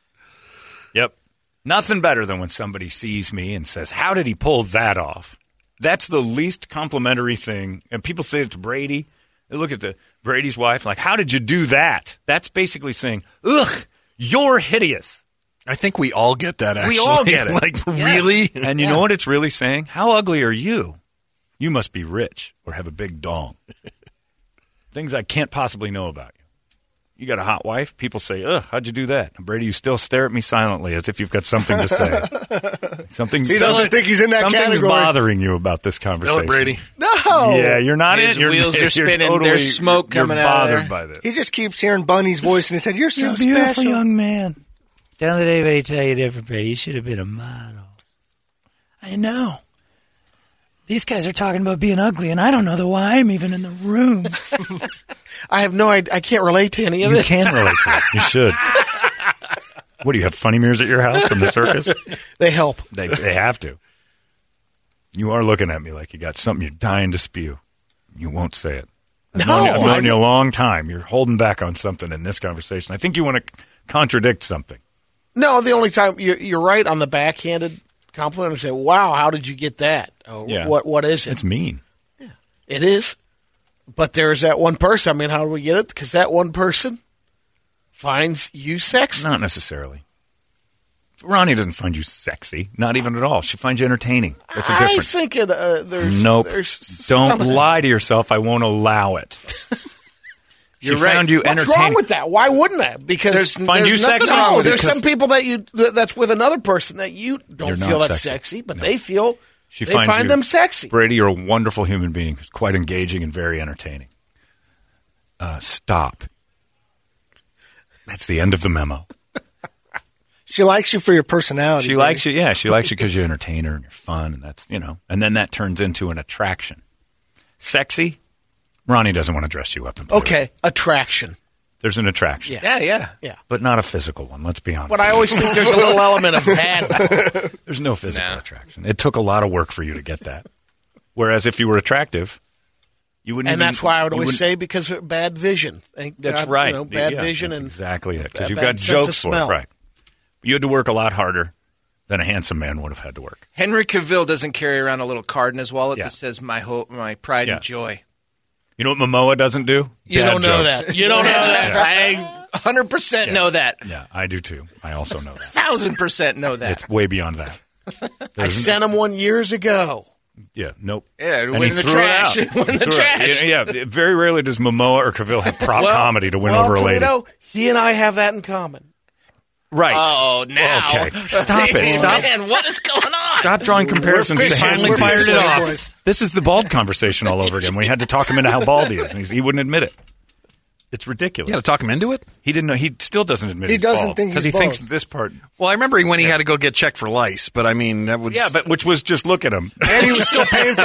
Yep. Nothing better than when somebody sees me and says, How did he pull that off? That's the least complimentary thing. And people say it to Brady. They look at the Brady's wife, like, How did you do that? That's basically saying, Ugh, you're hideous. I think we all get that. Actually, We all get it. like really. And you know what it's really saying? How ugly are you? You must be rich or have a big dong. Things I can't possibly know about you. You got a hot wife? People say, Ugh, how'd you do that? And Brady, you still stare at me silently as if you've got something to say. Something's He doesn't think he's in that something's category. bothering you about this conversation. it, Brady. No. Yeah, you're not His in. You're, wheels are you're spinning. Totally, There's smoke you're coming out of bothered there. by this. He just keeps hearing Bunny's voice in his head. You're so You're a beautiful special. young man. Don't let anybody tell you different, Brady. You should have been a model. I know. These guys are talking about being ugly, and I don't know the why I'm even in the room. I have no idea. I can't relate to any of You this. can relate to it. You should. What do you have? Funny mirrors at your house from the circus? They help. They they have to. You are looking at me like you got something you're dying to spew. You won't say it. I've No, known you, I've I known you a long time. You're holding back on something in this conversation. I think you want to contradict something. No, the only time you're, you're right on the backhanded compliment. and say, "Wow, how did you get that? Oh, Yeah. What what is it? It's mean. Yeah, It is." But there's that one person. I mean, how do we get it? Because that one person finds you sexy. Not necessarily. Ronnie doesn't find you sexy. Not even at all. She finds you entertaining. That's a difference. think it. Uh, there's Nope. There's Don't lie to yourself. I won't allow it. she You're right. found you What's wrong with that? Why wouldn't that? Because There's- find there's you nothing sexy? wrong with it. There's some people that you that's with another person that you don't You're not feel that's sexy. sexy, but No. they feel She they finds find you- them sexy. Brady, you're a wonderful human being, who's quite engaging and very entertaining. Uh, stop. That's the end of the memo. She likes you for your personality. She Brady. likes you, yeah. She likes you because you're an entertainer and you're fun, and that's you know. And then that turns into an attraction. Sexy. Ronnie doesn't want to dress you up. And play Okay, attraction. There's an attraction, Yeah. Yeah, yeah. but not a physical one. Let's be honest. But I always think there's a little element of that. There's no physical attraction. It took a lot of work for you to get that. Whereas if you were attractive, you wouldn't. and even- that's why I would always say because of bad vision. Thank That's God, right. You know, bad Yeah, vision that's and exactly it. Because you've got jokes for it, right? You had to work a lot harder than a handsome man would have had to work. Henry Cavill doesn't carry around a little card in his wallet Yeah. that says "My hope, my pride Yeah. and joy." You know what Momoa doesn't do? You Dad don't know jokes. that. You don't know that. I 100% know that. Yeah, I do too. I also know that. Thousand percent know that. It's way beyond that. I There's- sent him one years ago. Yeah, nope. Yeah, it And went he in the threw trash. It, out. It went in He the threw trash. Yeah, yeah, very rarely does Momoa or Cavill have prop comedy to win well, over a lady. Toledo, he and I have that in common. Right. Oh, now. Okay. Stop it. Stop. Man, what is going on? Stop drawing comparisons to. We're people. fired it off. This is the bald conversation all over again. We had to talk him into how bald he is, and he's, he wouldn't admit it. It's ridiculous. You got to talk him into it. He didn't know. He still doesn't admit it. He he's doesn't bald think because he's he thinks this part. Well, I remember when he had to go get checked for lice, but I mean that was Yeah, but which was just look at him. and he was still paying for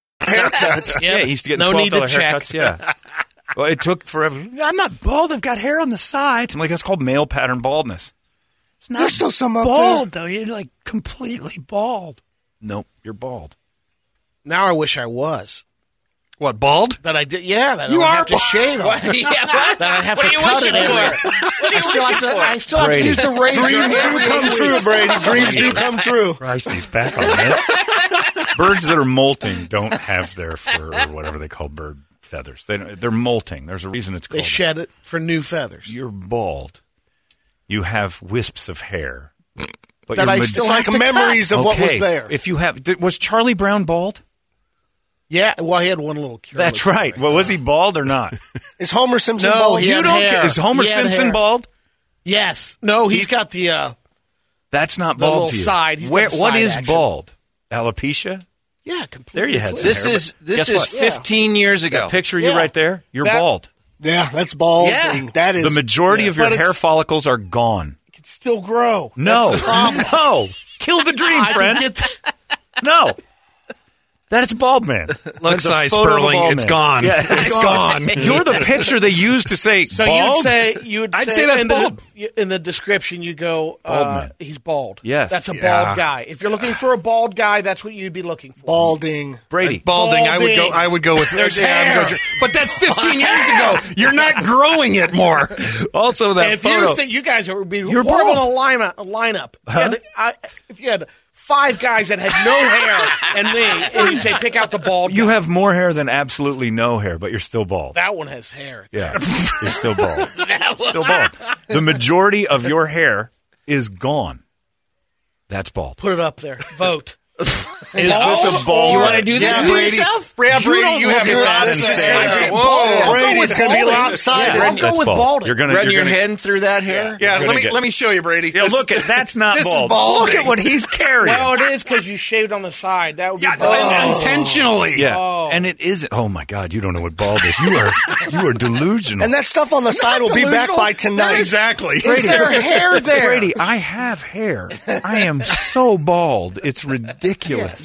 Haircuts. Yeah, he used to get no $12 need to check. haircuts. Yeah. well, it took forever. I'm not bald. I've got hair on the sides. I'm like that's called male pattern baldness. It's not There's still some up bald though. You're like completely bald. Nope, you're bald. Now I wish I was. What bald? That I did. Yeah, that You I don't are have to bald. shave. yeah, what? That I have What to are you cut it for? What are you I still have to. for? I still have to use the razor. Dreams do come true, Brady. Dreams do come true. Christ, he's back on this. Birds that are molting don't have their fur or whatever they call bird feathers. They don't, they're molting. There's a reason it's called. They shed it for new feathers. You're bald. You have wisps of hair. But That I ma- still like memories cut. of what was there. If you have, did, was Charlie Brown bald? Yeah, well, he had one little. careless That's right. Well, was he bald or not? Is Homer Simpson No, bald? you don't. hair. Is Homer Simpson hair. bald? Yes. No, he's got the. uh That's not The bald little to you. side. He's Where, the what side is action. bald? Alopecia. Yeah, completely. There you had clear. some This hair, is this guess is what? 15 years ago. Picture you right there. You're That- bald. Yeah, that's bald. Yeah. That is The majority of your hair follicles are gone. It can still grow. No, That's the problem. no, kill the dream, friend. No, that's bald man. Look, That's a size photo of a Sperling, bald it's man. gone. Yeah, It's gone. You're the picture they used to say So bald. you'd say you would I'd say, say that's in bald. The, in the description you go Bald uh, man. he's bald. Yes. that's a Yeah. bald guy. If you're looking for a bald guy, that's what you'd be looking for. balding. Brady. Balding, I would go. I would go with. There's yeah, hair. go- but that's 15 years ago. You're not growing it more. Also, that And if photo. you think you guys would be You're horrible bald. in a lineup, a lineup. If, you had, I, if you had five guys that had no hair and me, and you'd say pick out the bald. you guy. have more hair than absolutely no hair, but you're still bald. that one has hair. Yeah, you're still bald. still bald. The majority of your hair is gone. That's bald. Put it up there. Vote. Is this a bald? You want to do this Yeah, to Brady. yourself? Yeah, You Brady, don't you have at your that and I'll Whoa. go Brady, it's gonna be balding. lopsided. Yeah, I'll That's go with bald. balding. You're gonna Run you're your gonna, head through that hair? Yeah, You're let me get- let me show you, Brady. Yeah, This- look at that's not this is bald. Look at what he's carrying. Well, it is because you shaved on the side. That would be Yeah, bald. intentionally. yeah, Oh. and it isn't. Oh my God, you don't know what bald is. You are you are delusional. And that stuff on the side will be back by tonight. Exactly. Is there hair there? Brady, I have hair. I am so bald. It's ridiculous.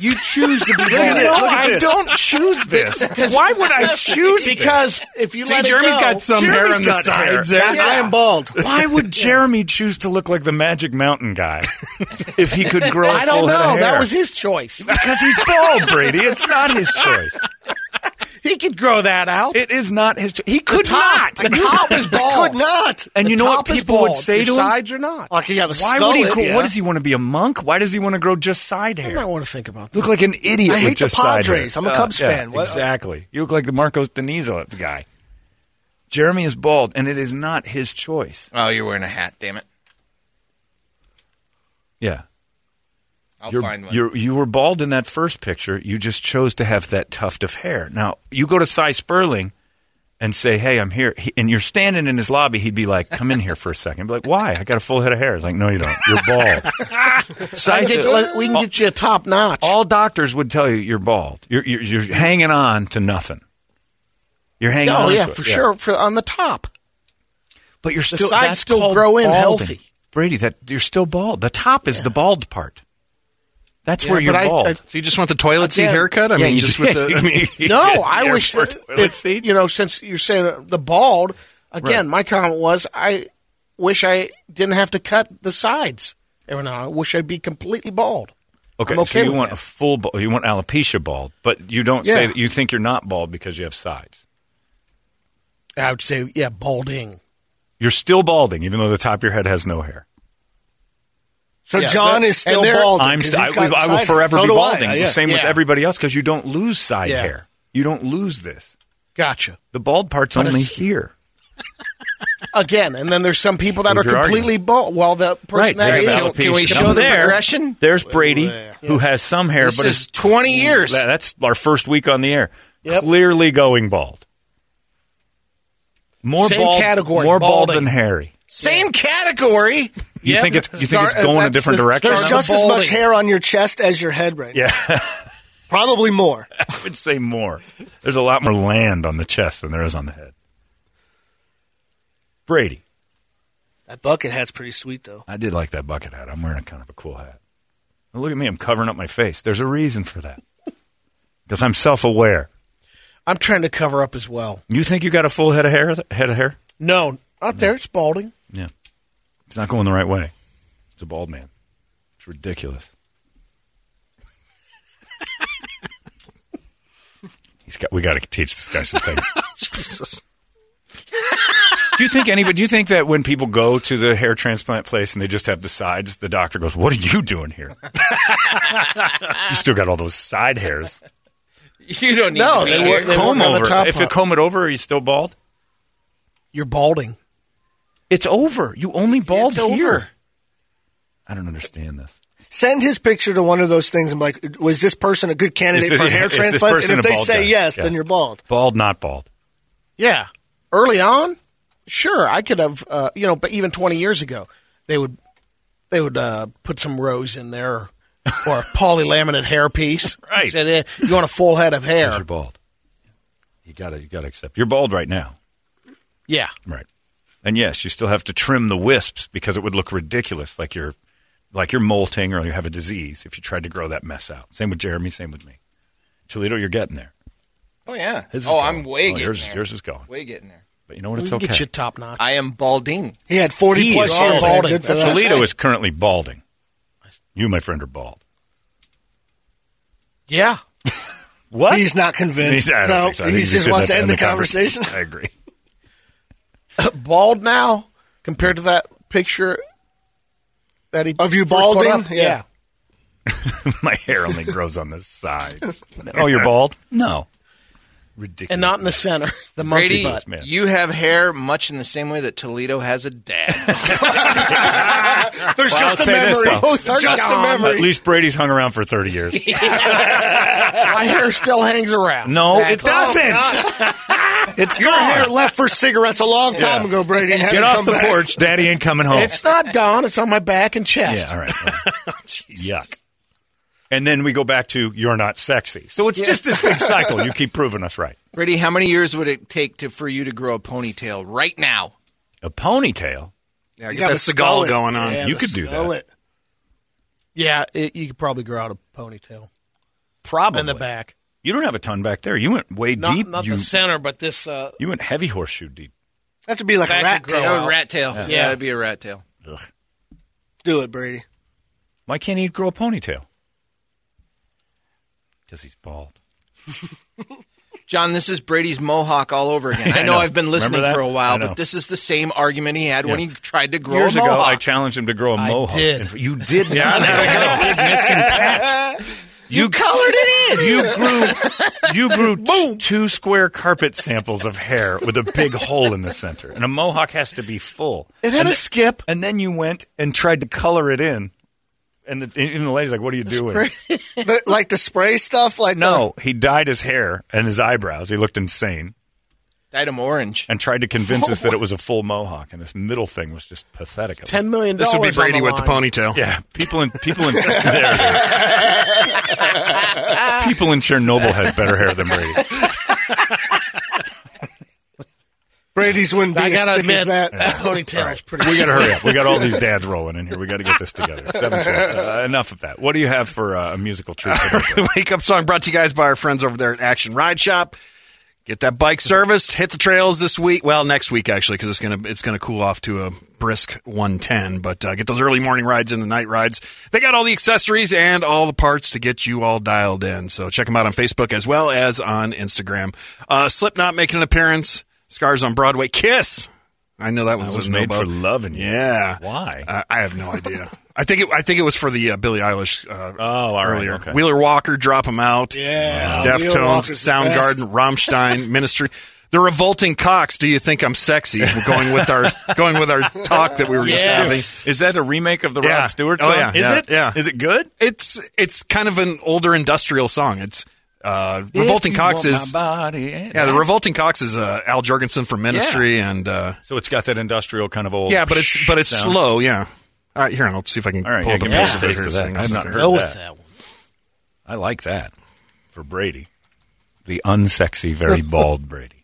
You choose to be bald. at this, No, look at I this. don't choose this. Why would I choose this? Because if you See, let Jeremy's it go, got some hair Jeremy's on the got sides hair. there. I am bald. Why would Jeremy choose to look like the Magic Mountain guy if he could grow a I full don't head of know. hair? That was his choice. because he's bald, Brady. It's not his choice. He could grow that out. It is not his choice. He the could top, not. The top is bald. Could not. And you The know what people would say Your to him? sides are not. Like you have a Why skull would he? in, grow- yeah. What does he want to be a monk? Why does he want to grow just side I hair? might want to think about that. look like an idiot. I with hate the just side Padres. hair. I'm a uh, Cubs yeah, fan. What- Exactly. You look like the Marcos Denizo guy. Jeremy is bald, and it is not his choice. Oh, you're wearing a hat, damn it. Yeah. I'll You're, find one. you're, you were bald in that first picture. You just chose to have that tuft of hair. Now, you go to Cy Sperling and say, hey, I'm here. He, and you're standing in his lobby. He'd be like, come in here for a second. Be like, why? I got a full head of hair. It's like, no, you don't. You're bald. Cy I get, said- we can get you a top notch. all doctors would tell you you're bald. You're, you're, you're hanging on to nothing. You're hanging oh, on oh yeah, to it. for sure. For on the top, But you're The still sides still grow in balding. healthy. Brady, that you're still bald. The top is the bald part. That's Yeah, where you're but I- bald. I- So you just want the toilet seat haircut? I Yeah, mean, you just with the. I mean, no, I wish that, seat. you know since you're saying the bald again. My comment was I wish I didn't have to cut the sides every now. and. I wish I'd be completely bald. okay, okay so you want that. a full bald. You want alopecia bald, but you don't say that you think you're not bald because you have sides. I would say yeah, balding. You're still balding, even though the top of your head has no hair. So Yeah, John is still balding. I'm st- I, I will forever so be do I, balding. yeah. Same with everybody else because you don't lose side Yeah. hair. You don't lose this. Gotcha. The bald part's But only here. Again, and then there's some people that With are completely bald. Well, the person that they is Can we show the there, progression? There's Brady, who has some hair, This but is 20 years. That's our first week on the air. Yep. Clearly going bald. More Same bald, category, more bald than Harry. Same category. You Yep. think it's you think Start- it's going a that's different the- direction? There's just as balding. much hair on your chest as your head right now. yeah, Probably more. I would say more. There's a lot more land on the chest than there is on the head. Brady, That bucket hat's pretty sweet, though. I did like that bucket hat. I'm wearing a kind of a cool hat. Now look at me, I'm covering up my face. There's a reason for that. Because I'm self-aware. I'm trying to cover up as well. You think you got a full head of hair? Head of hair? No, not there. It's balding. Yeah. It's not going the right way. It's a bald man. It's ridiculous. He's got. We got to teach this guy some things. Oh, do you think anybody? Do you think that when people go to the hair transplant place and they just have the sides, the doctor goes, "What are you doing here? you still got all those side hairs. You don't need No, to be they here. work- they comb on the over. top if you comb it over, are you still bald? You're balding. It's over. You only bald It's here. over. I don't understand this. Send his picture to one of those things and be like, was this person a good candidate this- for hair is this transplants? And if they say guy? yes, Yeah. then you're bald. Bald, not bald. Yeah. Early on, sure, I could have, uh, you know, but even 20 years ago, they would they would uh, put some rose in there or, or a polylaminate hair piece. Right. Said, eh, you want a full head of hair. You're bald. You gotta, you gotta accept. You're bald right now. Yeah. Right. And yes, you still have to trim the wisps because it would look ridiculous, like you're like you're molting or you have a disease if you tried to grow that mess out. Same with Jeremy, same with me. Toledo, you're getting there. Oh yeah. His oh. I'm way Oh, getting yours, there. yours is going. Way getting there. But you know what? We It's can okay. get you top notch. I am balding. He had 40 He plus years. balding. Good for that. Toledo is currently balding. You, my friend, are bald. yeah. What? He's not convinced. I don't no, think so. I he think just wants to end the conversation. I agree. Bald now compared to that picture that he Of you balding? up? Yeah. my hair only grows on the side. oh, you're bald? No. Ridiculous. And not in the center, the monkey Brady, butt. man. you have hair much in the same way that Toledo has a dad. There's Well, just I'll a say this, memory. though. Both are just a gone. memory. At least Brady's hung around for 30 years. My hair still hangs around. No, That's it doesn't. Oh, it's Your gone. hair left for cigarettes a long time Yeah. ago, Brady. and had Get to off come the back. porch. Daddy ain't coming home. It's not gone. It's on my back and chest. yeah, all right. Well, Yuck. And then we go back to you're not sexy. So it's just this big cycle. You keep proving us right. Brady, how many years would it take to for you to grow a ponytail right now? A ponytail. Yeah, You got that the Seagal skullet. going on. Yeah, You the could do that. skullet. Yeah, it, you could probably grow out a ponytail Probably. in the back. You don't have a ton back there. You went way Not, deep. not you, the center, but this. Uh, you went heavy horseshoe deep. That would be like Back a rat tail. out. Rat tail. Yeah. Yeah, that'd be a rat tail. Ugh. Do it, Brady. Why can't he grow a ponytail? Because he's bald. John, this is Brady's mohawk all over again. I I know, know. I've been listening for a while, but this is the same argument he had when he tried to grow Years a ago, mohawk. I challenged him to grow a I mohawk. did. And You did. Yeah, there we go. Big missing patch. You, colored it in. You grew. You grew t- two square carpet samples of hair with a big hole in the center, and a mohawk has to be full. it had and a th- skip. And then you went and tried to color it in, and the, even the lady's like, "What are you doing?" The- like the spray stuff? Like No, he dyed his hair and his eyebrows. He looked insane, Dyed him orange. and tried to convince us that it was a full mohawk, and this middle thing was just pathetic. Ten million This would be Brady on with the ponytail. Yeah, people in people in there it is. people in Chernobyl had better hair than Brady. Brady's wouldn't be I gotta thick admit that. that ponytail is pretty. We got to hurry up. We got all these dads rolling in here. We got to get this together. Seven twelve. Uh, enough of that. What do you have for uh, a musical treat? today? the wake up song brought to you guys by our friends over there at Action Ride Shop. Get that bike serviced. Hit the trails this week. Well, next week actually, because it's gonna it's gonna cool off to a brisk 110. But uh, get those early morning rides and the night rides. They got all the accessories and all the parts to get you all dialed in. So check them out on Facebook as well as on Instagram. Uh, Slipknot making an appearance. Scars on Broadway. Kiss. I know that one was made for loving you. Yeah. Why? Uh, I have no idea. I think it, I think it was for the uh, Billie Eilish. Uh, Oh, all right, earlier. okay. Wheeler Walker, drop them out. Yeah, Wheeler Deftones, Soundgarden, Rammstein, Ministry. The revolting cocks. Do you think I'm sexy? We're going with our going with our talk that we were just Yes. having. Is that a remake of the Yeah. Rod Stewart Oh, song? yeah, Is yeah, it? yeah. Is it good? It's it's kind of an older industrial song. It's uh, revolting If you cocks want is body and- yeah. The revolting Cocks is uh, Al Jourgensen from Ministry and uh, So it's got that industrial kind of old. yeah, but it's but it's sound. slow. Yeah. All right, here I'll see if I can All right, pull yeah, up give the me a music taste here. of that. Hang on a I've not heard Go that. that one. I like that for Brady, the unsexy, very bald Brady,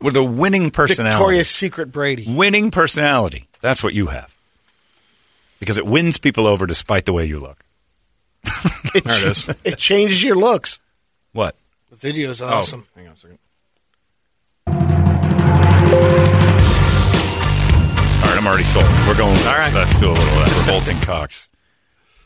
with a winning personality. Victoria's Secret Brady. winning personality. That's what you have. Because it wins people over despite the way you look. It, There it is. it changes your looks. What? The video's Oh, awesome. hang on a second. All right, I'm already sold. We're going. All right. let's do a little of that. Revolting Cocks.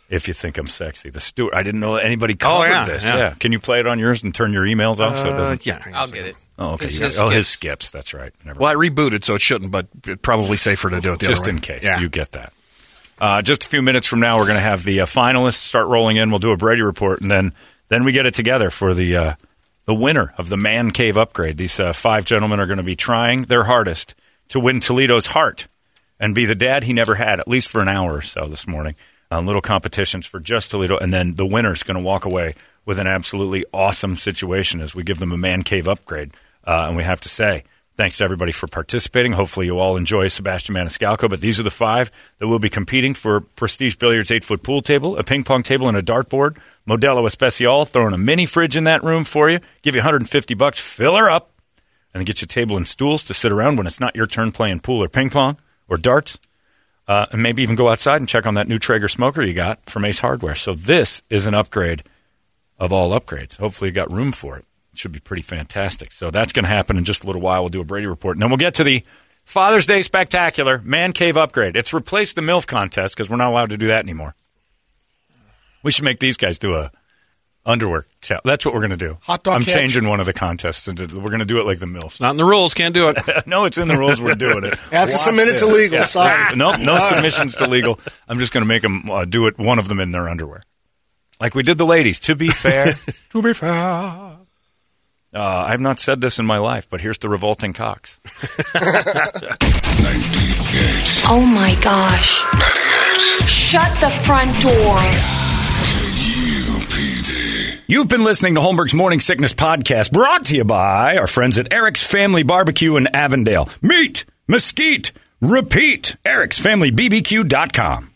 If you think I'm sexy, the Stewart. I didn't know anybody covered Oh, yeah, this. yeah. Can you play it on yours and turn your emails off so it Uh, doesn't? yeah. I'll get it. Oh, okay. It's his oh, his skips. skips. That's right. Never Well, I rebooted, so it shouldn't, but it's probably safer to do it the just other way. in case Yeah. you get that. Uh, just a few minutes from now, we're going to have the uh, finalists start rolling in. We'll do a Brady report, and then then we get it together for the uh, the winner of the man cave upgrade. These uh, five gentlemen are going to be trying their hardest to win Toledo's heart and be the dad he never had, at least for an hour or so this morning. Uh, little competitions for just Toledo, and then the winner's going to walk away with an absolutely awesome situation as we give them a man cave upgrade. Uh, and we have to say, thanks to everybody for participating. Hopefully, you all enjoy Sebastian Maniscalco. But these are the five that will be competing for Prestige Billiards eight foot pool table, a ping pong table, and a dartboard. Modelo Especial, throwing a mini fridge in that room for you. Give you 150 bucks, fill her up, and get you a table and stools to sit around when it's not your turn playing pool or ping pong or darts. Uh, and maybe even go outside and check on that new Traeger smoker you got from Ace Hardware. So this is an upgrade of all upgrades. Hopefully, you got room for it. It should be pretty fantastic. So that's going to happen in just a little while. We'll do a Brady report, and then we'll get to the Father's Day spectacular man cave upgrade. It's replaced the MILF contest because we're not allowed to do that anymore. We should make these guys do a underwear. challenge. That's what we're going to do. Hot dog I'm catch? changing one of the contests. Into, we're going to do it like the MILFs. Not in the rules, can't do it. no, it's in the rules. We're doing it. Have to Watch submit it to legal. Yeah. Sorry. No, no submissions to legal. I'm just going to make them uh, do it. One of them in their underwear, like we did the ladies. To be fair, to be fair. Uh, I have not said this in my life, but here's the revolting Cocks. Oh my gosh. Shut the front door. You've been listening to Holmberg's Morning Sickness Podcast, brought to you by our friends at Eric's Family Barbecue in Avondale. Meat, mesquite, repeat. Eric'sFamilyBBQ.com.